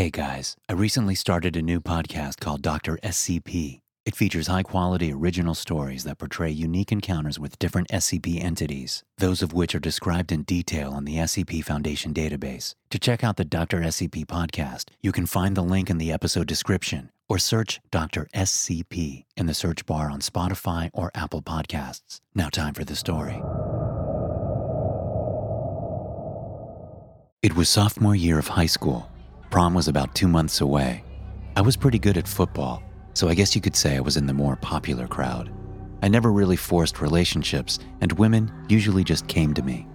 Hey guys, I recently started a new podcast called Dr. SCP. It features high quality original stories that portray unique encounters with different SCP entities, those of which are described in detail on the SCP Foundation database. To check out the Dr. SCP podcast, you can find the link in the episode description or search Dr. SCP in the search bar on Spotify or Apple Podcasts. Now, time for the story. It was sophomore year of high school. Prom was about two months away. I was pretty good at football, so I guess you could say I was in the more popular crowd. I never really forced relationships, and women usually just came to me.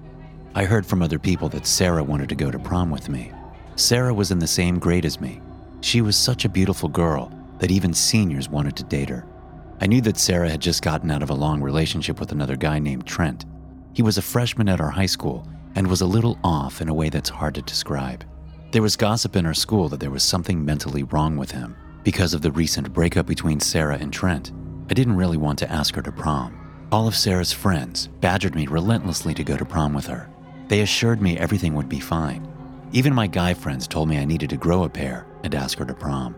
I heard from other people that Sarah wanted to go to prom with me. Sarah was in the same grade as me. She was such a beautiful girl that even seniors wanted to date her. I knew that Sarah had just gotten out of a long relationship with another guy named Trent. He was a freshman at our high school and was a little off in a way that's hard to describe. There was gossip in our school that there was something mentally wrong with him. Because of the recent breakup between Sarah and Trent, I didn't really want to ask her to prom. All of Sarah's friends badgered me relentlessly to go to prom with her. They assured me everything would be fine. Even my guy friends told me I needed to grow a pair and ask her to prom.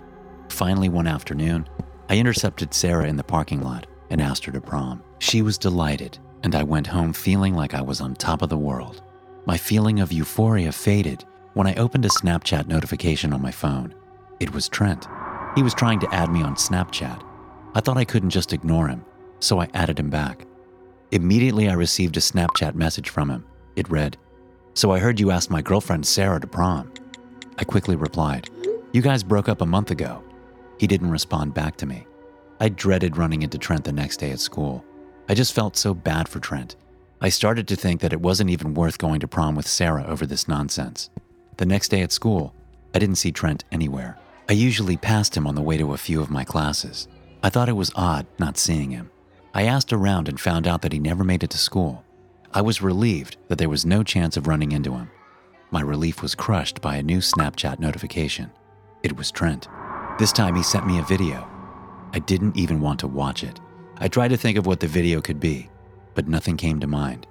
Finally, one afternoon, I intercepted Sarah in the parking lot and asked her to prom. She was delighted, and I went home feeling like I was on top of the world. My feeling of euphoria faded when I opened a Snapchat notification on my phone. It was Trent. He was trying to add me on Snapchat. I thought I couldn't just ignore him, so I added him back. Immediately, I received a Snapchat message from him. It read, So I heard you asked my girlfriend Sarah to prom. I quickly replied, You guys broke up a month ago. He didn't respond back to me. I dreaded running into Trent the next day at school. I just felt so bad for Trent. I started to think that it wasn't even worth going to prom with Sarah over this nonsense. The next day at school, I didn't see Trent anywhere. I usually passed him on the way to a few of my classes. I thought it was odd not seeing him. I asked around and found out that he never made it to school. I was relieved that there was no chance of running into him. My relief was crushed by a new Snapchat notification. It was Trent. This time he sent me a video. I didn't even want to watch it. I tried to think of what the video could be, but nothing came to mind.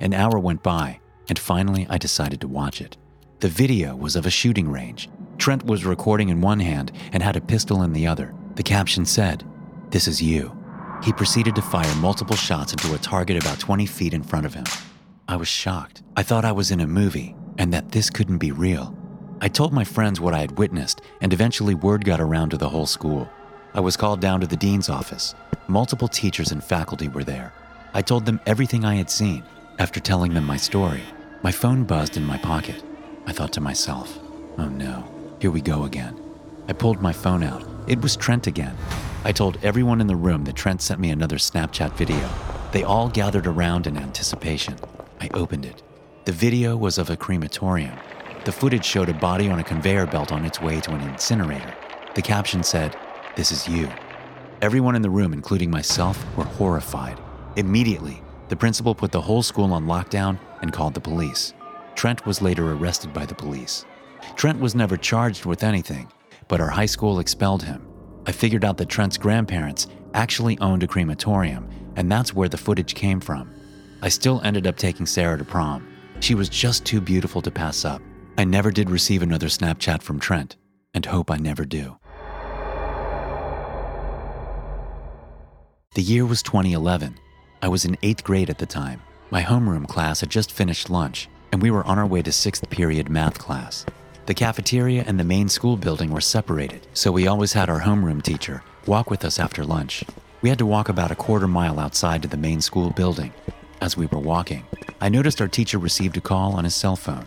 An hour went by, and finally I decided to watch it. The video was of a shooting range. Trent was recording in one hand and had a pistol in the other. The caption said, This is you. He proceeded to fire multiple shots into a target about 20 feet in front of him. I was shocked. I thought I was in a movie and that this couldn't be real. I told my friends what I had witnessed, and eventually word got around to the whole school. I was called down to the dean's office. Multiple teachers and faculty were there. I told them everything I had seen. After telling them my story, my phone buzzed in my pocket. I thought to myself, oh no, here we go again. I pulled my phone out. It was Trent again. I told everyone in the room that Trent sent me another Snapchat video. They all gathered around in anticipation. I opened it. The video was of a crematorium. The footage showed a body on a conveyor belt on its way to an incinerator. The caption said, This is you. Everyone in the room, including myself, were horrified. Immediately, the principal put the whole school on lockdown and called the police. Trent was later arrested by the police. Trent was never charged with anything, but our high school expelled him. I figured out that Trent's grandparents actually owned a crematorium, and that's where the footage came from. I still ended up taking Sarah to prom. She was just too beautiful to pass up. I never did receive another Snapchat from Trent, and hope I never do. The year was 2011. I was in eighth grade at the time. My homeroom class had just finished lunch, and we were on our way to sixth period math class. The cafeteria and the main school building were separated, so we always had our homeroom teacher walk with us after lunch. We had to walk about a quarter mile outside to the main school building. As we were walking, I noticed our teacher received a call on his cell phone.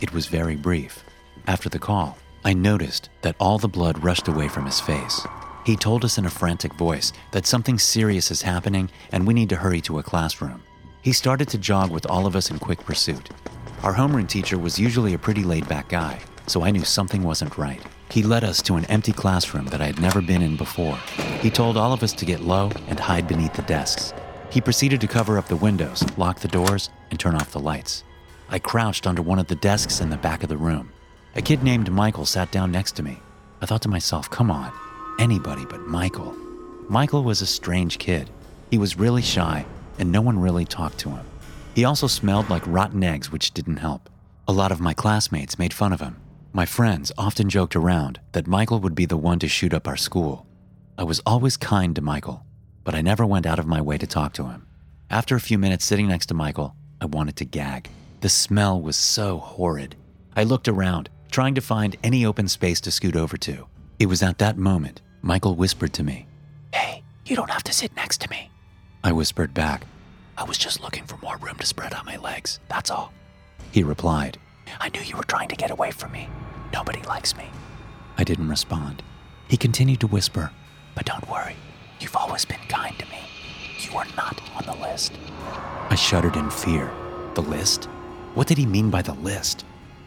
It was very brief. After the call, I noticed that all the blood rushed away from his face. He told us in a frantic voice that something serious is happening and we need to hurry to a classroom. He started to jog with all of us in quick pursuit. Our homeroom teacher was usually a pretty laid back guy, so I knew something wasn't right. He led us to an empty classroom that I had never been in before. He told all of us to get low and hide beneath the desks. He proceeded to cover up the windows, lock the doors, and turn off the lights. I crouched under one of the desks in the back of the room. A kid named Michael sat down next to me. I thought to myself, come on, anybody but Michael. Michael was a strange kid. He was really shy, and no one really talked to him. He also smelled like rotten eggs, which didn't help. A lot of my classmates made fun of him. My friends often joked around that Michael would be the one to shoot up our school. I was always kind to Michael, but I never went out of my way to talk to him. After a few minutes sitting next to Michael, I wanted to gag. The smell was so horrid. I looked around, trying to find any open space to scoot over to. It was at that moment Michael whispered to me, Hey, you don't have to sit next to me. I whispered back, I was just looking for more room to spread out my legs, that's all. He replied, I knew you were trying to get away from me. Nobody likes me. I didn't respond. He continued to whisper, But don't worry, you've always been kind to me. You are not on the list. I shuddered in fear. The list? What did he mean by the list?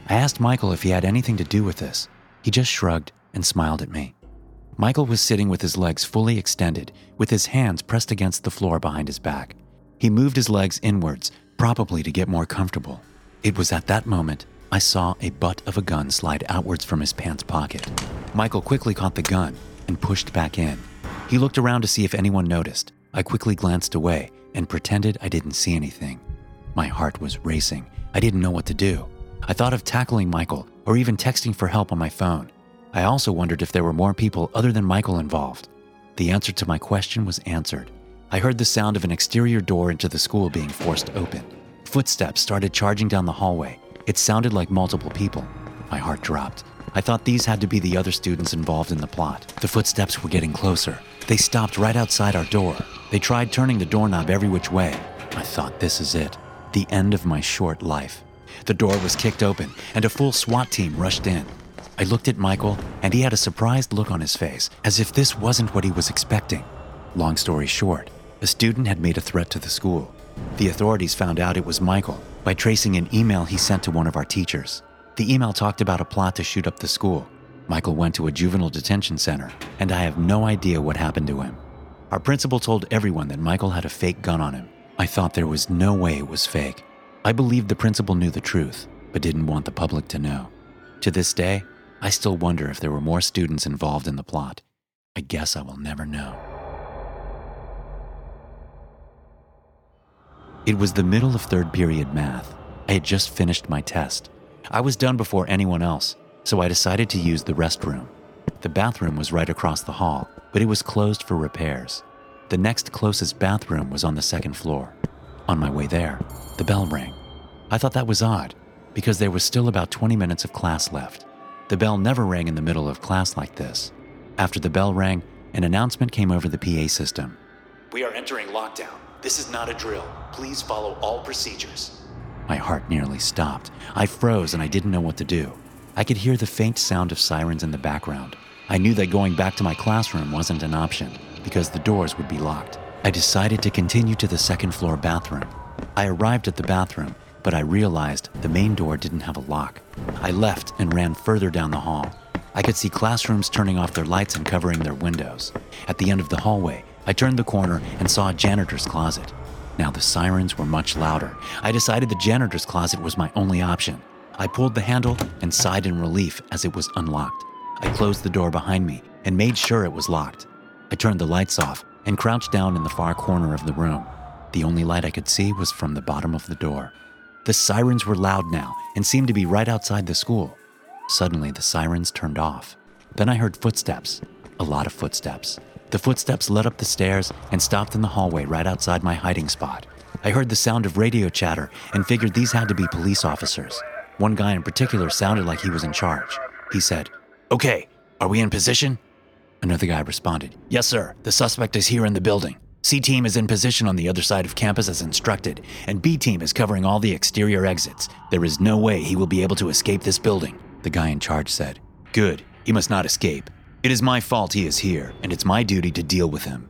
I asked Michael if he had anything to do with this. He just shrugged and smiled at me. Michael was sitting with his legs fully extended, with his hands pressed against the floor behind his back. He moved his legs inwards, probably to get more comfortable. It was at that moment I saw a butt of a gun slide outwards from his pants pocket. Michael quickly caught the gun and pushed back in. He looked around to see if anyone noticed. I quickly glanced away and pretended I didn't see anything. My heart was racing I didn't know what to do. I thought of tackling Michael or even texting for help on my phone. I also wondered if there were more people other than Michael involved. The answer to my question was answered. I heard the sound of an exterior door into the school being forced open. Footsteps started charging down the hallway. It sounded like multiple people. My heart dropped. I thought these had to be the other students involved in the plot. The footsteps were getting closer. They stopped right outside our door. They tried turning the doorknob every which way. I thought, this is it the end of my short life. The door was kicked open, and a full SWAT team rushed in. I looked at Michael, and he had a surprised look on his face, as if this wasn't what he was expecting. Long story short, a student had made a threat to the school. The authorities found out it was Michael by tracing an email he sent to one of our teachers. The email talked about a plot to shoot up the school. Michael went to a juvenile detention center, and I have no idea what happened to him. Our principal told everyone that Michael had a fake gun on him, I thought there was no way it was fake. I believed the principal knew the truth, but didn't want the public to know. To this day, I still wonder if there were more students involved in the plot. I guess I will never know. It was the middle of third period math. I had just finished my test. I was done before anyone else, so I decided to use the restroom. The bathroom was right across the hall, but it was closed for repairs. The next closest bathroom was on the second floor. On my way there, the bell rang. I thought that was odd, because there was still about 20 minutes of class left. The bell never rang in the middle of class like this. After the bell rang, an announcement came over the PA system. We are entering lockdown. This is not a drill. Please follow all procedures. My heart nearly stopped. I froze and I didn't know what to do. I could hear the faint sound of sirens in the background. I knew that going back to my classroom wasn't an option because the doors would be locked. I decided to continue to the second floor bathroom. I arrived at the bathroom, but I realized the main door didn't have a lock. I left and ran further down the hall. I could see classrooms turning off their lights and covering their windows. At the end of the hallway, I turned the corner and saw a janitor's closet. Now the sirens were much louder. I decided the janitor's closet was my only option. I pulled the handle and sighed in relief as it was unlocked. I closed the door behind me and made sure it was locked. I turned the lights off and crouched down in the far corner of the room. The only light I could see was from the bottom of the door. The sirens were loud now and seemed to be right outside the school. Suddenly, the sirens turned off. Then I heard footsteps, a lot of footsteps. The footsteps led up the stairs and stopped in the hallway right outside my hiding spot. I heard the sound of radio chatter and figured these had to be police officers. One guy in particular sounded like he was in charge. He said, Okay, are we in position? Another guy responded, Yes, sir. The suspect is here in the building. C team is in position on the other side of campus as instructed, and B team is covering all the exterior exits. There is no way he will be able to escape this building. The guy in charge said, Good. He must not escape. It is my fault he is here, and it's my duty to deal with him.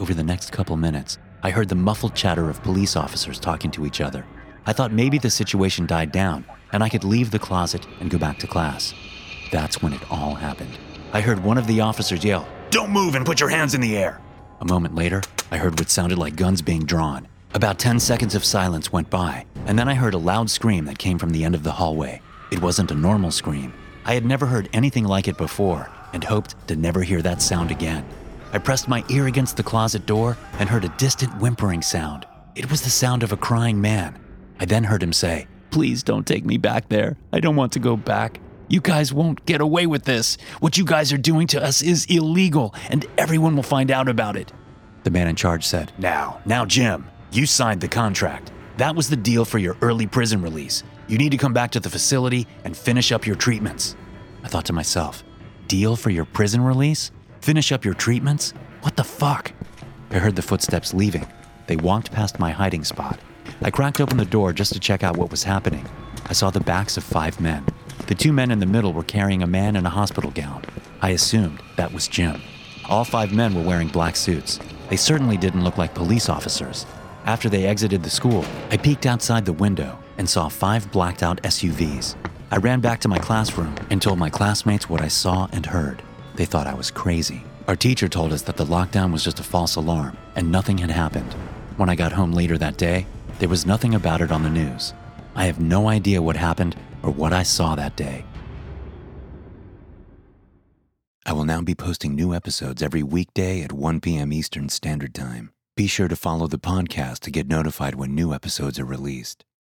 Over the next couple minutes, I heard the muffled chatter of police officers talking to each other. I thought maybe the situation died down and I could leave the closet and go back to class. That's when it all happened. I heard one of the officers yell, Don't move and put your hands in the air. A moment later, I heard what sounded like guns being drawn. About 10 seconds of silence went by, and then I heard a loud scream that came from the end of the hallway. It wasn't a normal scream. I had never heard anything like it before and hoped to never hear that sound again. I pressed my ear against the closet door and heard a distant whimpering sound. It was the sound of a crying man. I then heard him say, Please don't take me back there. I don't want to go back. You guys won't get away with this. What you guys are doing to us is illegal, and everyone will find out about it. The man in charge said, Now, now, Jim, you signed the contract. That was the deal for your early prison release. You need to come back to the facility and finish up your treatments. I thought to myself, Deal for your prison release? Finish up your treatments? What the fuck? I heard the footsteps leaving. They walked past my hiding spot. I cracked open the door just to check out what was happening. I saw the backs of five men. The two men in the middle were carrying a man in a hospital gown. I assumed that was Jim. All five men were wearing black suits. They certainly didn't look like police officers. After they exited the school, I peeked outside the window and saw five blacked out SUVs. I ran back to my classroom and told my classmates what I saw and heard. They thought I was crazy. Our teacher told us that the lockdown was just a false alarm and nothing had happened. When I got home later that day, there was nothing about it on the news. I have no idea what happened or what I saw that day. I will now be posting new episodes every weekday at 1 p.m. Eastern Standard Time. Be sure to follow the podcast to get notified when new episodes are released.